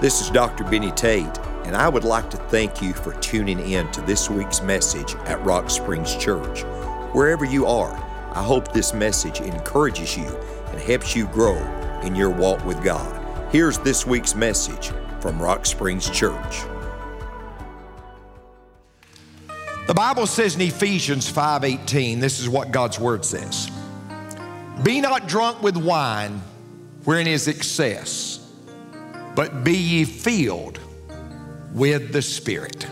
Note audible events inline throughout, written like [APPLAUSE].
This is Dr. Benny Tate, and I would like to thank you for tuning in to this week's message at Rock Springs Church. Wherever you are, I hope this message encourages you and helps you grow in your walk with God. Here's this week's message from Rock Springs Church. The Bible says in Ephesians 5:18, this is what God's word says. Be not drunk with wine wherein is excess, but be ye filled with the Spirit.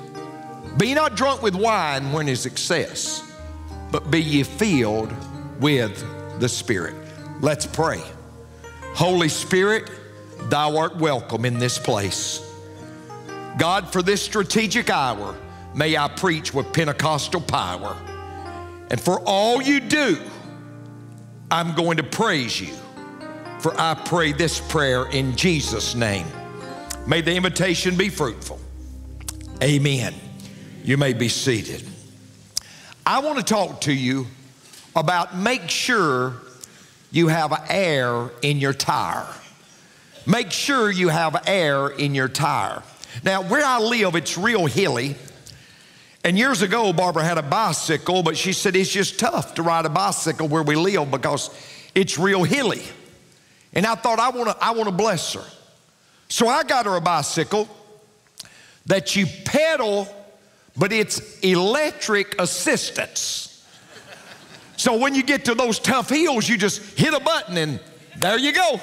Be not drunk with wine wherein is excess, but be ye filled with the Spirit. Let's pray. Holy Spirit, thou art welcome in this place. God, for this strategic hour, may I preach with Pentecostal power. And for all you do, I'm going to praise you. For I pray this prayer in Jesus' name. May the invitation be fruitful. Amen. You may be seated. I want to talk to you about make sure you have air in your tire. Make sure you have air in your tire. Now, where I live, it's real hilly. And years ago, Barbara had a bicycle, but she said it's just tough to ride a bicycle where we live because it's real hilly. And I thought, I wanna, I wanna bless her. So I got her a bicycle that you pedal, but it's electric assistance. So when you get to those tough hills, you just hit a button and there you go.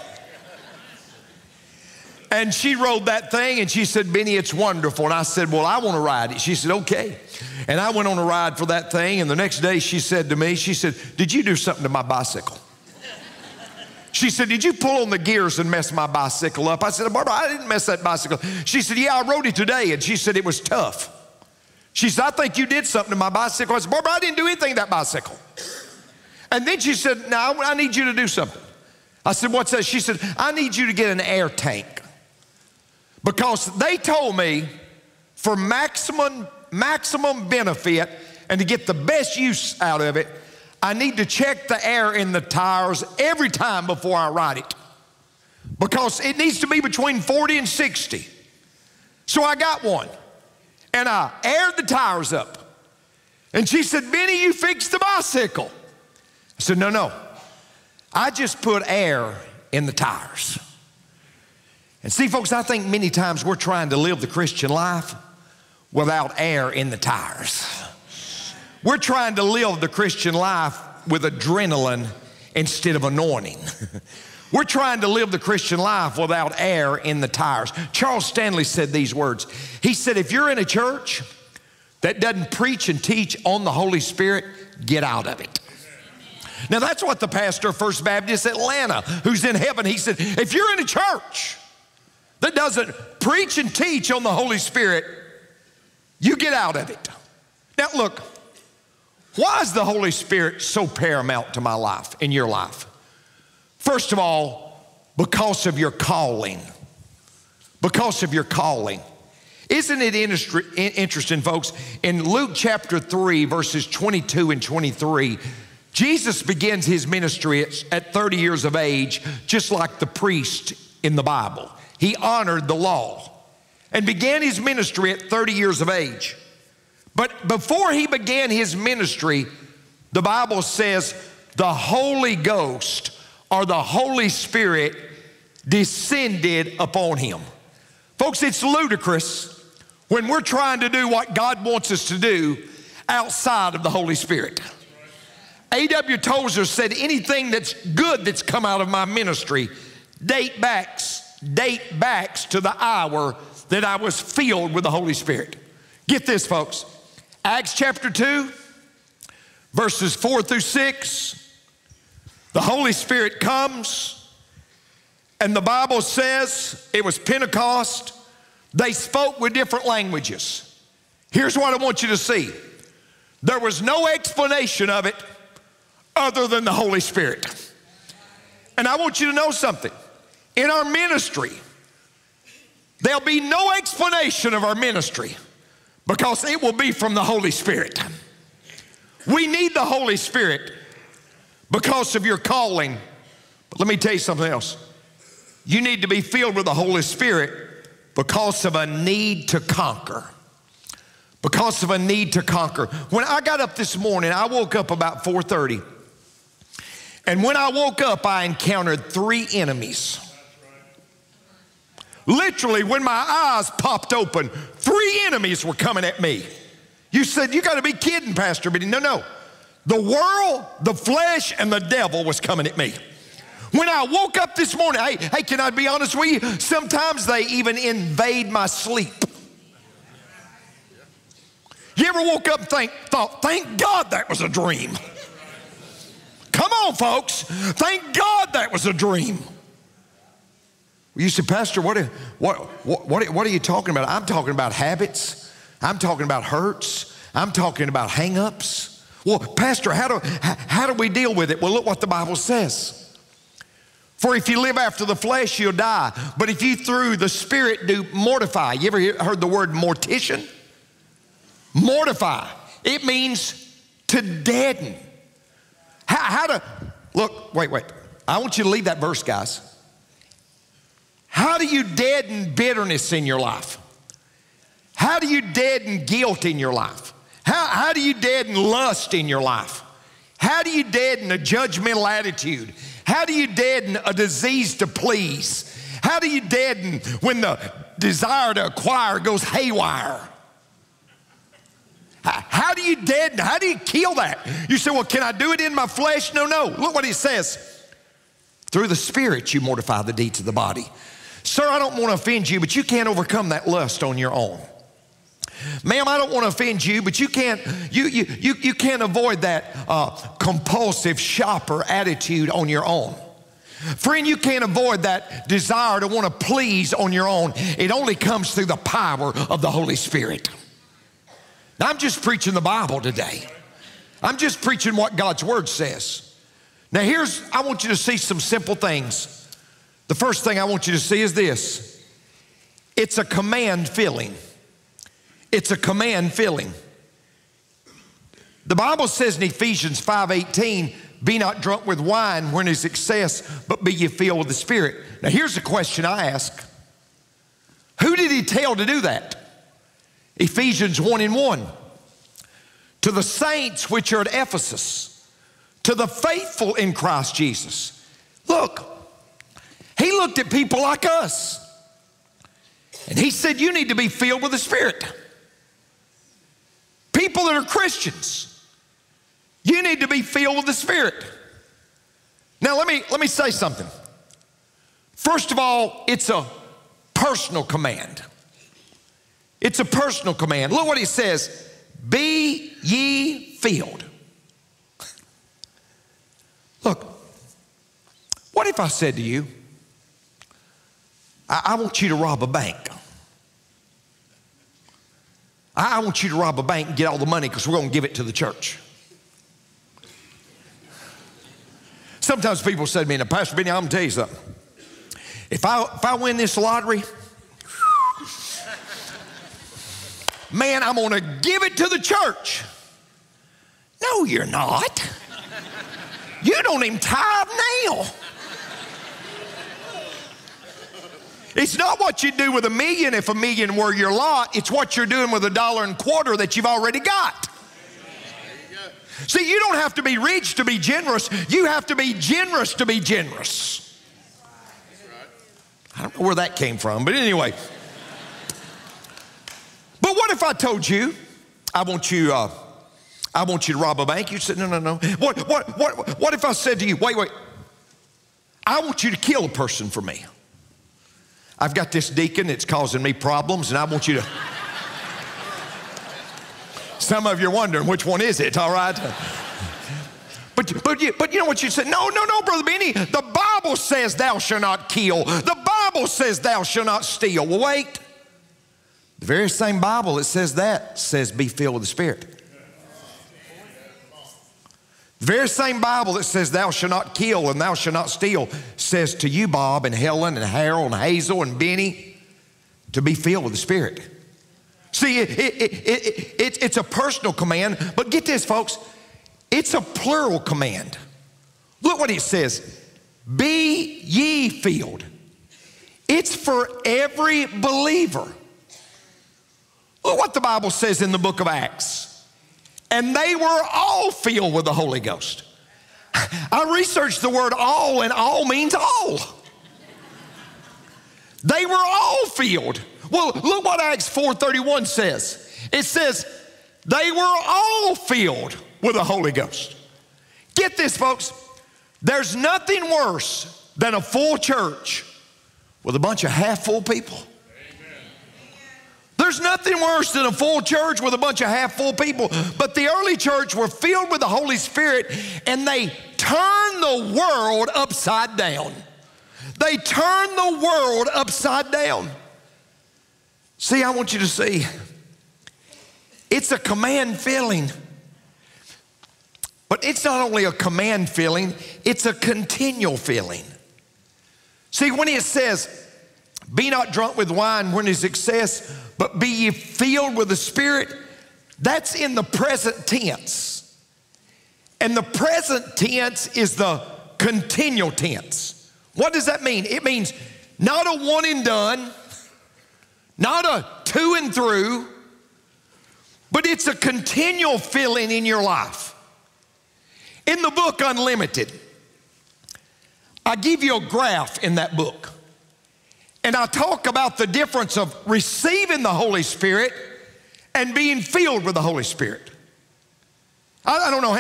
And she rode that thing and she said, Benny, it's wonderful. And I said, Well, I want to ride it. She said, Okay. And I went on a ride for that thing. And the next day she said to me, She said, Did you do something to my bicycle? She said, Did you pull on the gears and mess my bicycle up? I said, Barbara, I didn't mess that bicycle. She said, Yeah, I rode it today. And she said, It was tough. She said, I think you did something to my bicycle. I said, Barbara, I didn't do anything to that bicycle. And then she said, Now I need you to do something. I said, What's that? She said, I need you to get an air tank. Because they told me for maximum, maximum benefit and to get the best use out of it, I need to check the air in the tires every time before I ride it. Because it needs to be between 40 and 60. So I got one and I aired the tires up. And she said, Benny, you fixed the bicycle. I said, No, no. I just put air in the tires. And see, folks, I think many times we're trying to live the Christian life without air in the tires. We're trying to live the Christian life with adrenaline instead of anointing. [LAUGHS] We're trying to live the Christian life without air in the tires. Charles Stanley said these words. He said, If you're in a church that doesn't preach and teach on the Holy Spirit, get out of it. Now, that's what the pastor of First Baptist Atlanta, who's in heaven, he said, If you're in a church that doesn't preach and teach on the Holy Spirit, you get out of it. Now, look, why is the Holy Spirit so paramount to my life, in your life? First of all, because of your calling. Because of your calling. Isn't it interesting, folks? In Luke chapter 3, verses 22 and 23, Jesus begins his ministry at 30 years of age, just like the priest in the Bible. He honored the law and began his ministry at 30 years of age. But before he began his ministry, the Bible says the Holy Ghost or the Holy Spirit descended upon him. Folks, it's ludicrous when we're trying to do what God wants us to do outside of the Holy Spirit. A.W. Tozer said, anything that's good that's come out of my ministry date backs, date backs to the hour that I was filled with the Holy Spirit. Get this, folks. Acts chapter 2, verses 4 through 6. The Holy Spirit comes, and the Bible says it was Pentecost. They spoke with different languages. Here's what I want you to see there was no explanation of it other than the Holy Spirit. And I want you to know something. In our ministry, there'll be no explanation of our ministry because it will be from the Holy Spirit. We need the Holy Spirit because of your calling. But let me tell you something else. You need to be filled with the Holy Spirit because of a need to conquer. Because of a need to conquer. When I got up this morning, I woke up about 4:30. And when I woke up, I encountered three enemies. Literally, when my eyes popped open, three enemies were coming at me. You said, You got to be kidding, Pastor Benny. No, no. The world, the flesh, and the devil was coming at me. When I woke up this morning, hey, hey, can I be honest with you? Sometimes they even invade my sleep. You ever woke up and think, thought, thank God that was a dream? Come on, folks. Thank God that was a dream. You said, Pastor, what, what, what, what are you talking about? I'm talking about habits. I'm talking about hurts. I'm talking about hangups. Well, Pastor, how do, how do we deal with it? Well, look what the Bible says. For if you live after the flesh, you'll die. But if you through the Spirit do mortify, you ever heard the word mortician? Mortify. It means to deaden. How, how to, look, wait, wait. I want you to leave that verse, guys. How do you deaden bitterness in your life? How do you deaden guilt in your life? How, how do you deaden lust in your life? How do you deaden a judgmental attitude? How do you deaden a disease to please? How do you deaden when the desire to acquire goes haywire? How do you deaden? How do you kill that? You say, well, can I do it in my flesh? No, no. Look what he says. Through the Spirit, you mortify the deeds of the body. Sir, I don't want to offend you, but you can't overcome that lust on your own. Ma'am, I don't want to offend you, but you can't, you, you, you, you can't avoid that uh, compulsive shopper attitude on your own. Friend, you can't avoid that desire to want to please on your own. It only comes through the power of the Holy Spirit. Now, I'm just preaching the Bible today. I'm just preaching what God's Word says. Now, here's, I want you to see some simple things. The first thing I want you to see is this it's a command feeling. It's a command feeling. The Bible says in Ephesians 5:18, be not drunk with wine when is excess, but be ye filled with the Spirit. Now here's the question I ask. Who did he tell to do that? Ephesians 1 and 1. To the saints which are at Ephesus, to the faithful in Christ Jesus. Look, he looked at people like us. And he said, You need to be filled with the Spirit people that are Christians. You need to be filled with the Spirit. Now, let me, let me say something. First of all, it's a personal command. It's a personal command. Look what he says Be ye filled. Look, what if I said to you, I, I want you to rob a bank? I want you to rob a bank and get all the money because we're going to give it to the church. Sometimes people say to me, now, Pastor Benny, I'm going to tell you something. If I, if I win this lottery, man, I'm going to give it to the church. No, you're not. You don't even tithe now. It's not what you do with a million if a million were your lot, it's what you're doing with a dollar and quarter that you've already got. See, you don't have to be rich to be generous, you have to be generous to be generous. I don't know where that came from, but anyway. But what if I told you, I want you, uh, I want you to rob a bank? You said, no, no, no. What, what, what, what if I said to you, wait, wait, I want you to kill a person for me? I've got this deacon that's causing me problems, and I want you to. Some of you are wondering which one is it, all right? But, but, you, but you know what you said? No, no, no, Brother Benny. The Bible says thou shalt not kill. The Bible says thou shalt not steal. Well, wait. The very same Bible that says that says be filled with the Spirit. Very same Bible that says, Thou shalt not kill and thou shalt not steal, says to you, Bob and Helen and Harold and Hazel and Benny, to be filled with the Spirit. See, it, it, it, it's a personal command, but get this, folks, it's a plural command. Look what it says Be ye filled. It's for every believer. Look what the Bible says in the book of Acts. And they were all filled with the Holy Ghost. I researched the word all, and all means all. They were all filled. Well, look what Acts 4:31 says. It says, they were all filled with the Holy Ghost. Get this, folks. There's nothing worse than a full church with a bunch of half full people. There's nothing worse than a full church with a bunch of half full people. But the early church were filled with the Holy Spirit and they turned the world upside down. They turned the world upside down. See, I want you to see it's a command feeling. But it's not only a command feeling, it's a continual feeling. See, when it says, be not drunk with wine when it's excess, but be ye filled with the Spirit, that's in the present tense. And the present tense is the continual tense. What does that mean? It means not a one and done, not a two and through, but it's a continual filling in your life. In the book Unlimited, I give you a graph in that book. And I talk about the difference of receiving the Holy Spirit and being filled with the Holy Spirit. I, I, don't know,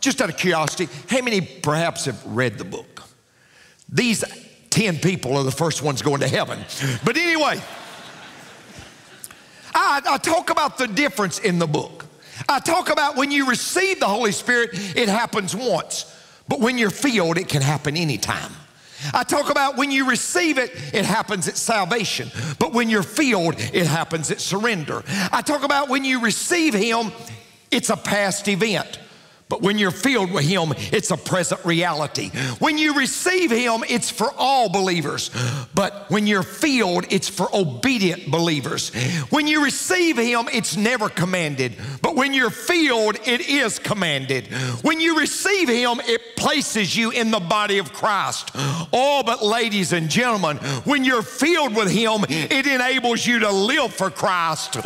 just out of curiosity, how many perhaps have read the book? These 10 people are the first ones going to heaven. But anyway, I, I talk about the difference in the book. I talk about when you receive the Holy Spirit, it happens once. But when you're filled, it can happen anytime. I talk about when you receive it, it happens at salvation. But when you're filled, it happens at surrender. I talk about when you receive Him, it's a past event. But when you're filled with Him, it's a present reality. When you receive Him, it's for all believers. But when you're filled, it's for obedient believers. When you receive Him, it's never commanded. But when you're filled, it is commanded. When you receive Him, it places you in the body of Christ. Oh, but ladies and gentlemen, when you're filled with Him, it enables you to live for Christ.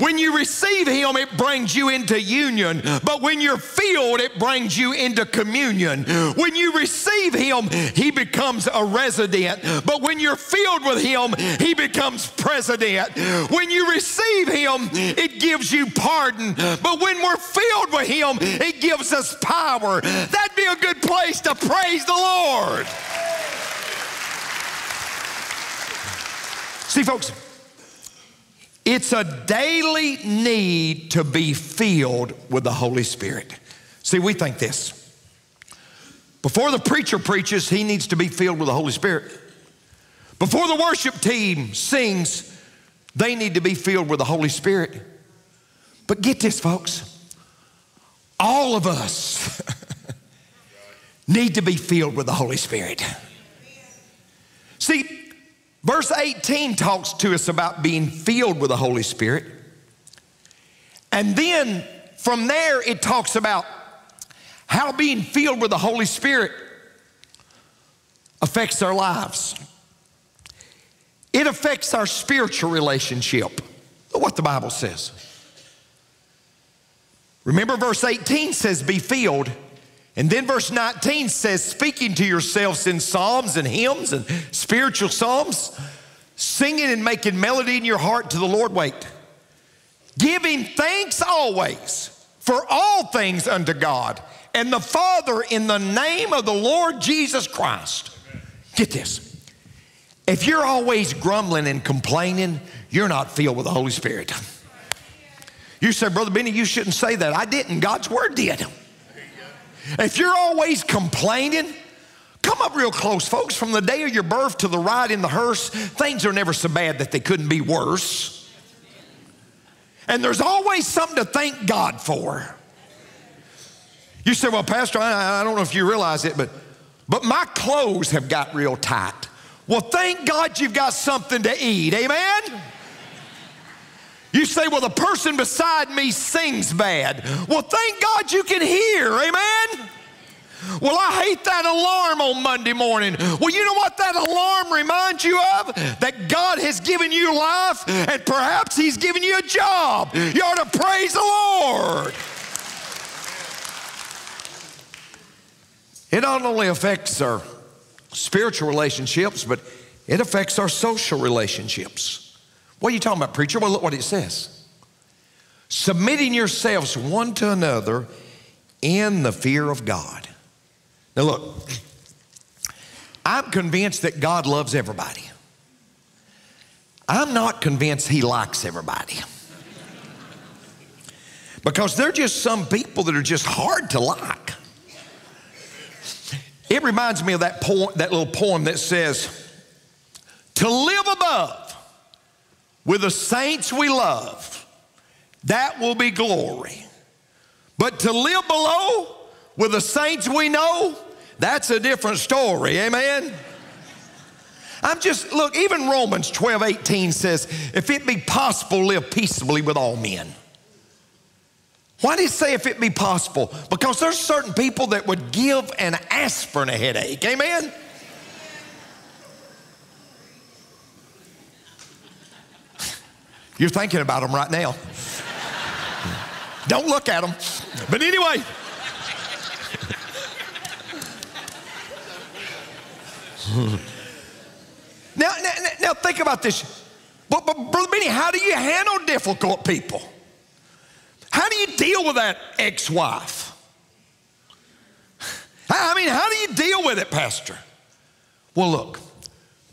When you receive Him, it brings you into union. But when you're filled, it brings you into communion. When you receive Him, He becomes a resident. But when you're filled with Him, He becomes president. When you receive Him, it gives you pardon. But when we're filled with Him, it gives us power. That'd be a good place to praise the Lord. See, folks, it's a daily need to be filled with the Holy Spirit. See, we think this. Before the preacher preaches, he needs to be filled with the Holy Spirit. Before the worship team sings, they need to be filled with the Holy Spirit. But get this, folks. All of us [LAUGHS] need to be filled with the Holy Spirit. See, verse 18 talks to us about being filled with the Holy Spirit. And then from there, it talks about how being filled with the Holy Spirit affects our lives. It affects our spiritual relationship. What the Bible says. Remember, verse 18 says, Be filled. And then verse 19 says, Speaking to yourselves in psalms and hymns and spiritual psalms, singing and making melody in your heart to the Lord. Wait. Giving thanks always for all things unto God and the Father in the name of the Lord Jesus Christ. Get this. If you're always grumbling and complaining, you're not filled with the Holy Spirit. You say, Brother Benny, you shouldn't say that. I didn't. God's word did. If you're always complaining, come up real close, folks. From the day of your birth to the ride in the hearse, things are never so bad that they couldn't be worse. And there's always something to thank God for. You say, well, Pastor, I, I don't know if you realize it, but, but my clothes have got real tight. Well, thank God you've got something to eat. Amen? You say, well, the person beside me sings bad. Well, thank God you can hear. Amen? Well, I hate that alarm on Monday morning. Well, you know what that alarm reminds you of? That God has given you life and perhaps He's given you a job. You ought to praise the Lord. It not only affects our spiritual relationships, but it affects our social relationships. What are you talking about, preacher? Well, look what it says submitting yourselves one to another in the fear of God. Now, look, I'm convinced that God loves everybody. I'm not convinced He likes everybody. Because there are just some people that are just hard to like. It reminds me of that, poem, that little poem that says, To live above with the saints we love that will be glory. But to live below with the saints we know, that's a different story. Amen. I'm just, look, even Romans 12 18 says, if it be possible, live peaceably with all men. Why did he say if it be possible? Because there's certain people that would give an aspirin a headache. Amen? You're thinking about them right now. Don't look at them. But anyway. now, now, now, think about this. But, but Benny, how do you handle difficult people? How do you deal with that ex wife? I mean, how do you deal with it, Pastor? Well, look,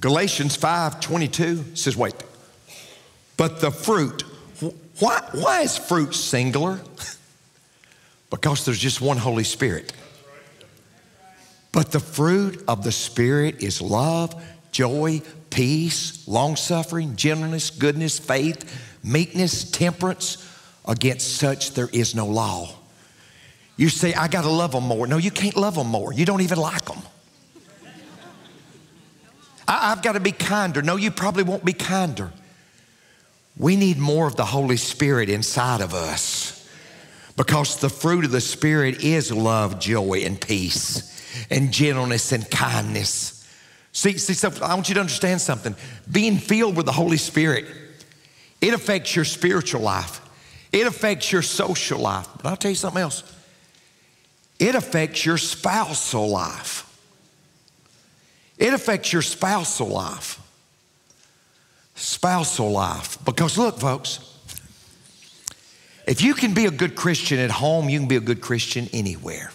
Galatians 5 22 says, wait, but the fruit why, why is fruit singular? because there's just one Holy Spirit. But the fruit of the Spirit is love, joy, peace, long suffering, gentleness, goodness, faith, meekness, temperance. Against such there is no law. You say, I got to love them more. No, you can't love them more. You don't even like them. I, have got to be kinder. No, you probably won't be kinder. We need more of the Holy Spirit inside of us because the fruit of the Spirit is love, joy, and peace, and gentleness and kindness. See, see, so I want you to understand something. Being filled with the Holy Spirit, it affects your spiritual life, it affects your social life. But I'll tell you something else it affects your spousal life. It affects your spousal life spousal life. Because look, folks, if you can be a good Christian at home, you can be a good Christian anywhere.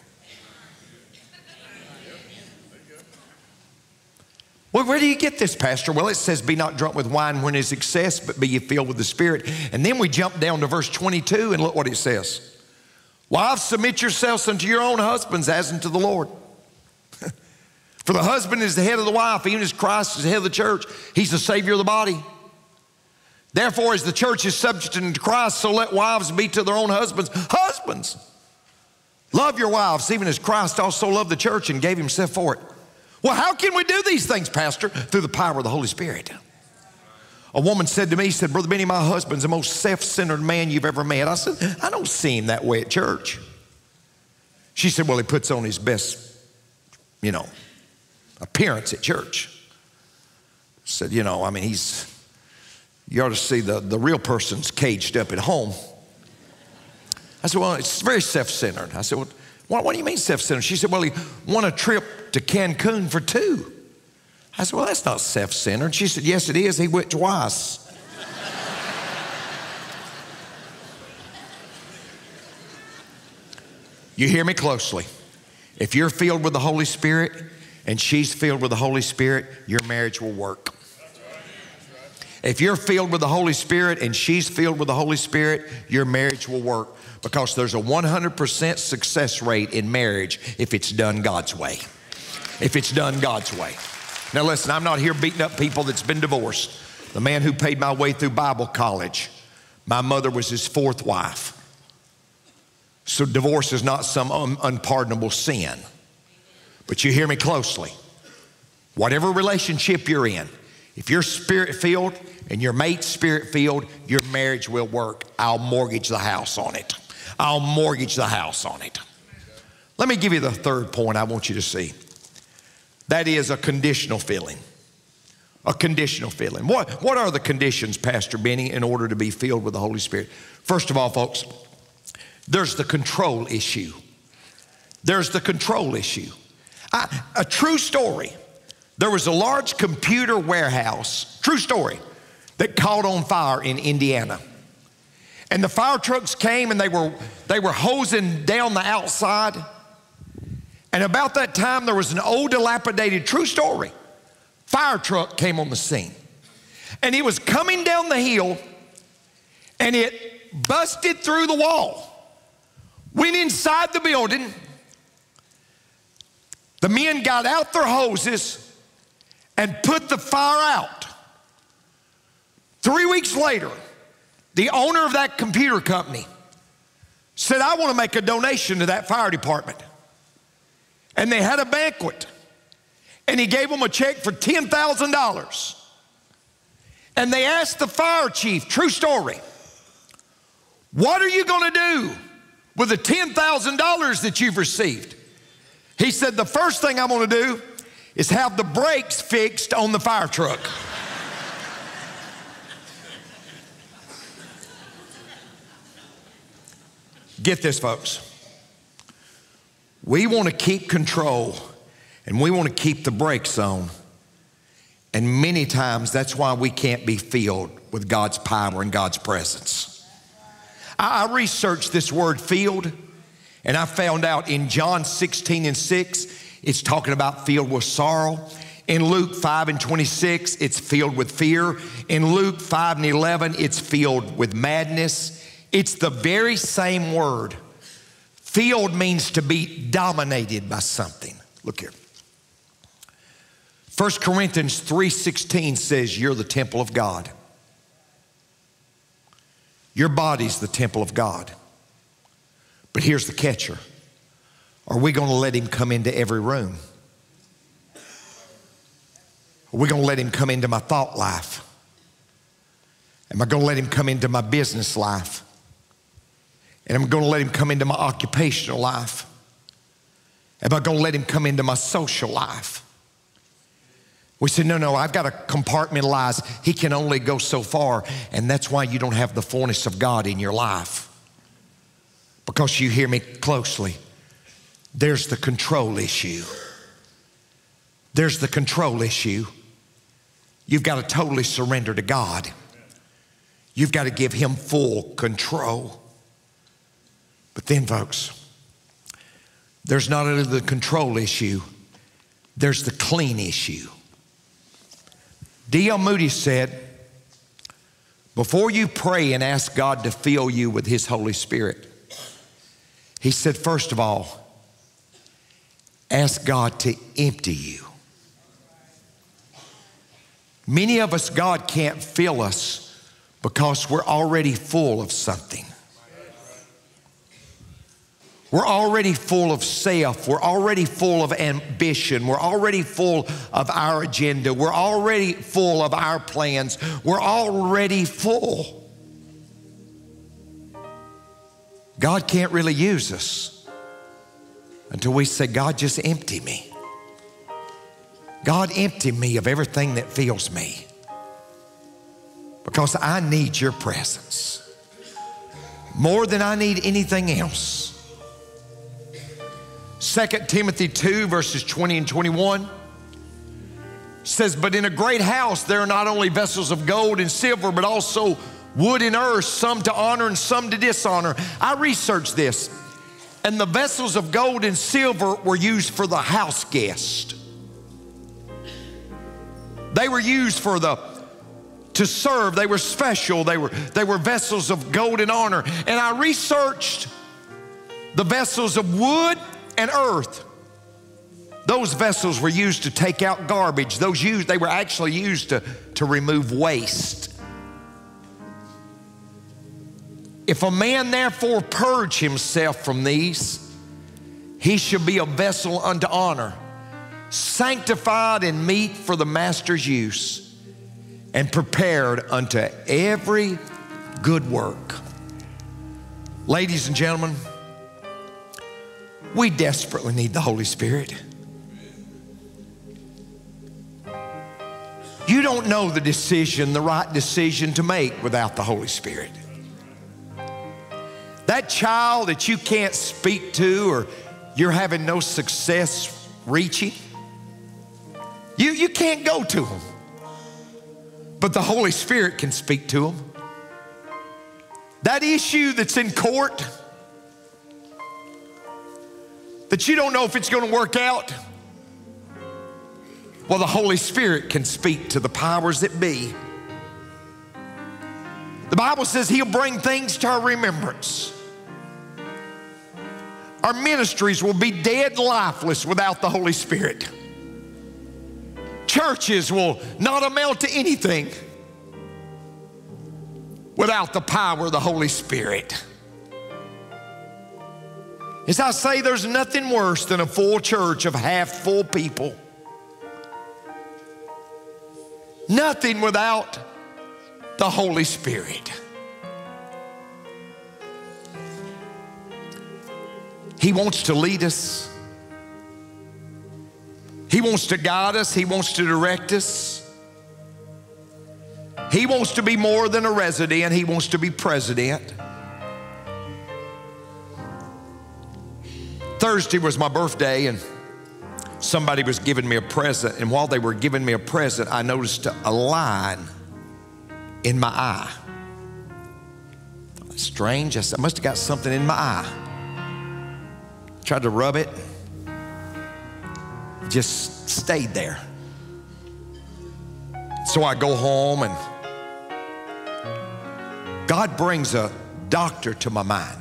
Well, where do you get this, Pastor? Well, it says, Be not drunk with wine when it's excess, but be ye filled with the Spirit. And then we jump down to verse 22 and look what it says. Wives, submit yourselves unto your own husbands as unto the Lord. [LAUGHS] For the husband is the head of the wife, even as Christ is the head of the church. He's the Savior of the body. Therefore, as the church is subject to Christ, so let wives be to their own husbands. Husbands, love your wives, even as Christ also loved the church and gave himself for it. Well, how can we do these things, Pastor? Through the power of the Holy Spirit. A woman said to me, she said, Brother Benny, my husband's the most self-centered man you've ever met. I said, I don't see him that way at church. She said, Well, he puts on his best, you know, appearance at church. Said, you know, I mean, he's, you ought to see the, the real person's caged up at home. I said, well, it's very self centered. I said, well, what, what do you mean self centered? She said, well, he won a trip to Cancun for two. I said, well, that's not self centered. She said, yes, it is. He went twice. you hear me closely. If you're filled with the Holy Spirit, and she's filled with the Holy Spirit, your marriage will work. If you're filled with the Holy Spirit and she's filled with the Holy Spirit, your marriage will work because there's a 100% success rate in marriage if it's done God's way. If it's done God's way. Now, listen, I'm not here beating up people that's been divorced. The man who paid my way through Bible college, my mother was his fourth wife. So, divorce is not some un- unpardonable sin. But you hear me closely. Whatever relationship you're in, if you're spirit filled and your mate's spirit filled, your marriage will work. I'll mortgage the house on it. I'll mortgage the house on it. Let me give you the third point I want you to see. That is a conditional feeling. A conditional feeling. What, what are the conditions, Pastor Benny, in order to be filled with the Holy Spirit? First of all, folks, there's the control issue. There's the control issue. I, a true story. There was a large computer warehouse, true story, that caught on fire in Indiana. And the fire trucks came and they were, they were hosing down the outside. And about that time, there was an old, dilapidated, true story, fire truck came on the scene. And he was coming down the hill and it busted through the wall, went inside the building. The men got out their hoses and put the fire out. Three weeks later, the owner of that computer company said, I want to make a donation to that fire department. And they had a banquet. And he gave them a check for $10,000. And they asked the fire chief, true story, what are you going to do with the $10,000 that you've received? He said, the first thing I'm going to do is have the brakes fixed on the fire truck. Get this, folks. We want to keep control and we want to keep the brakes on. And many times that's why we can't be filled with God's power and God's presence. I, researched this word filled and I found out in John 16 and 6, it's talking about filled with sorrow. In Luke 5 and 26, it's filled with fear. In Luke 5 and 11, it's filled with madness. It's the very same word. Filled means to be dominated by something. Look here. 1 Corinthians 3:16 says you're the temple of God. Your body's the temple of God. But here's the catcher. Are we going to let him come into every room? Are we going to let him come into my thought life? Am I going to let him come into my business life? And I'm going to let him come into my occupational life? Am I going to let him come into my social life? We said, no, no, I've got to compartmentalize. He can only go so far. And that's why you don't have the fullness of God in your life. Because you hear me closely. There's the control issue. There's the control issue. You've got to totally surrender to God. You've got to give Him full control. But then, folks, there's not only the control issue, there's the clean issue. D.L. Moody said, before you pray and ask God to fill you with His Holy Spirit, he said, first of all, ask God to empty you. Many of us, God can't fill us because we're already full of something. We're already full of self. We're already full of ambition. We're already full of our agenda. We're already full of our plans. We're already full. God can't really use us until we say, God, just empty me. God, empty me of everything that fills me because I need your presence more than I need anything else. 2 Timothy 2, verses 20 and 21 says, But in a great house there are not only vessels of gold and silver, but also wood and earth, some to honor and some to dishonor. I researched this, and the vessels of gold and silver were used for the house guest. They were used for the to serve. They were special. They were, they were vessels of gold and honor. And I researched the vessels of wood and earth. Those vessels were used to take out garbage. Those used, they were actually used to, to remove waste. If a man therefore purge himself from these, he shall be a vessel unto honor, sanctified and meet for the master's use, and prepared unto every good work. Ladies and gentlemen, We desperately need the Holy Spirit. You don't know the decision, the right decision to make without the Holy Spirit. That child that you can't speak to or you're having no success reaching, you, you can't go to them. But the Holy Spirit can speak to them. That issue that's in court that you don't know if it's going to work out, well, the Holy Spirit can speak to the powers that be. The Bible says He'll bring things to our remembrance. Our ministries will be dead lifeless without the Holy Spirit. Churches will not amount to anything without the power of the Holy Spirit. As I say, there's nothing worse than a full church of half full people. Nothing without the Holy Spirit. He wants to lead us. He wants to guide us. He wants to direct us. He wants to be more than a resident, he wants to be president. Thursday was my birthday, and somebody was giving me a present. And while they were giving me a present, I noticed a line in my eye. Strange. I must have got something in my eye. Tried to rub it, just stayed there. So I go home and God brings a doctor to my mind.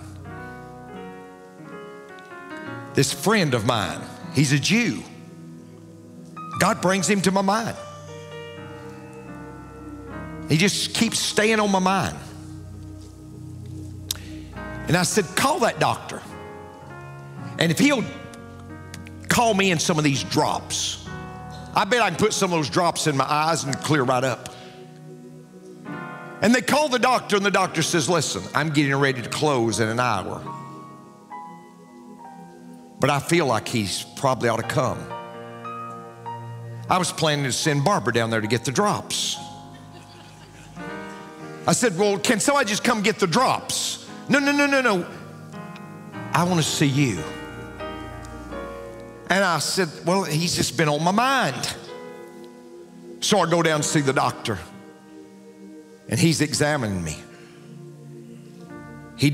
This friend of mine, he's a Jew. God brings him to my mind. He just keeps staying on my mind. And I said, Call that doctor. And if he'll call me in some of these drops, I bet I can put some of those drops in my eyes and clear right up. And they call the doctor, and the doctor says, Listen, I'm getting ready to close in an hour. But I feel like he's probably ought to come. I was planning to send Barbara down there to get the drops. I said, Well, can somebody just come get the drops? No, no, no, no, no. I want to see you. And I said, Well, he's just been on my mind. So I go down to see the doctor and he's examining me. He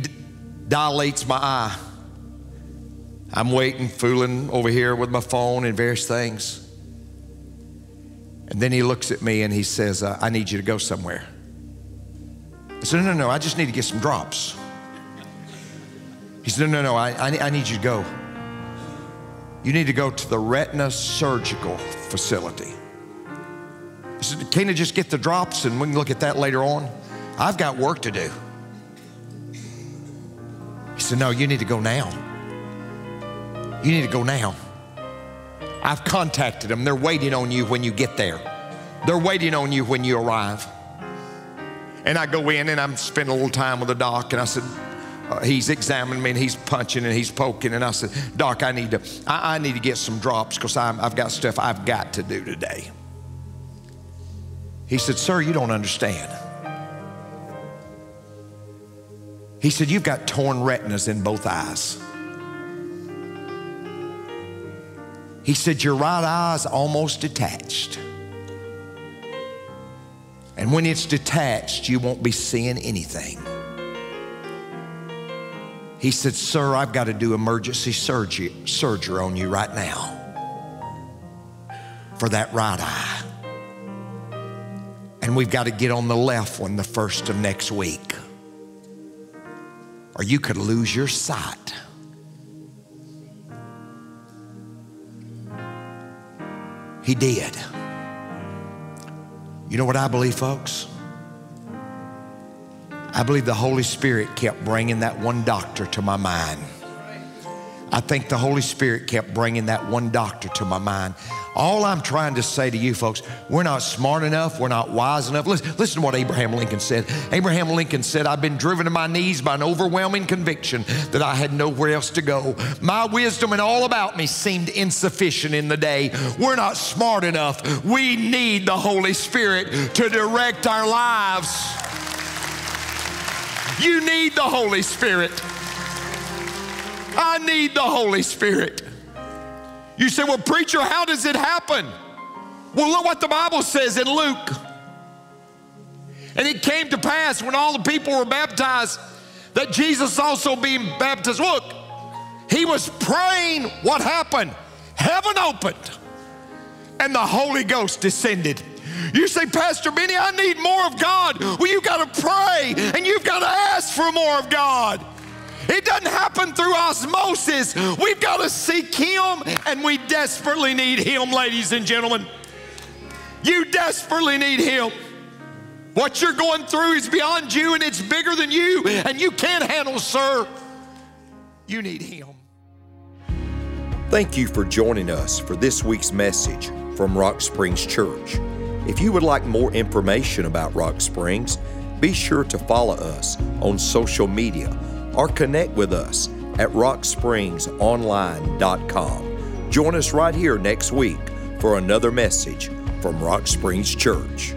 dilates my eye. I'm waiting, fooling over here with my phone and various things. And then he looks at me and he says, uh, I need you to go somewhere. I said, No, no, no, I just need to get some drops. He said, No, no, no, I, I, I need you to go. You need to go to the retina surgical facility. I said, Can't I just get the drops and we can look at that later on? I've got work to do. He said, No, you need to go now. You need to go now. I've contacted them. They're waiting on you when you get there, they're waiting on you when you arrive. And I go in and I'm spending a little time with the doc, and I said, uh, he's examining me and he's punching and he's poking. And I said, Doc, I need to, I, I need to get some drops because I've got stuff I've got to do today. He said, Sir, you don't understand. He said, You've got torn retinas in both eyes. He said, Your right eye is almost detached. And when it's detached, you won't be seeing anything. He said, Sir, I've got to do emergency surgery, surgery on you right now for that right eye. And we've got to get on the left one the first of next week. Or you could lose your sight. He did. You know what I believe, folks? I believe the Holy Spirit kept bringing that one doctor to my mind. I think the Holy Spirit kept bringing that one doctor to my mind. All I'm trying to say to you folks, we're not smart enough, we're not wise enough. Listen, listen to what Abraham Lincoln said. Abraham Lincoln said, I've been driven to my knees by an overwhelming conviction that I had nowhere else to go. My wisdom and all about me seemed insufficient in the day. We're not smart enough. We need the Holy Spirit to direct our lives. You need the Holy Spirit. I need the Holy Spirit. You say, well, preacher, how does it happen? Well, look what the Bible says in Luke. And it came to pass when all the people were baptized that Jesus also being baptized. Look, he was praying. What happened? Heaven opened and the Holy Ghost descended. You say, Pastor Benny, I need more of God. Well, you've got to pray and you've got to ask for more of God. It doesn't happen through osmosis. We've got to seek Him, and we desperately need Him, ladies and gentlemen. You desperately need Him. What you're going through is beyond you, and it's bigger than you, and you can't handle, sir. You need Him. Thank you for joining us for this week's message from Rock Springs Church. If you would like more information about Rock Springs, be sure to follow us on social media or connect with us at rockspringsonline.com. Join us right here next week for another message from Rock Springs Church.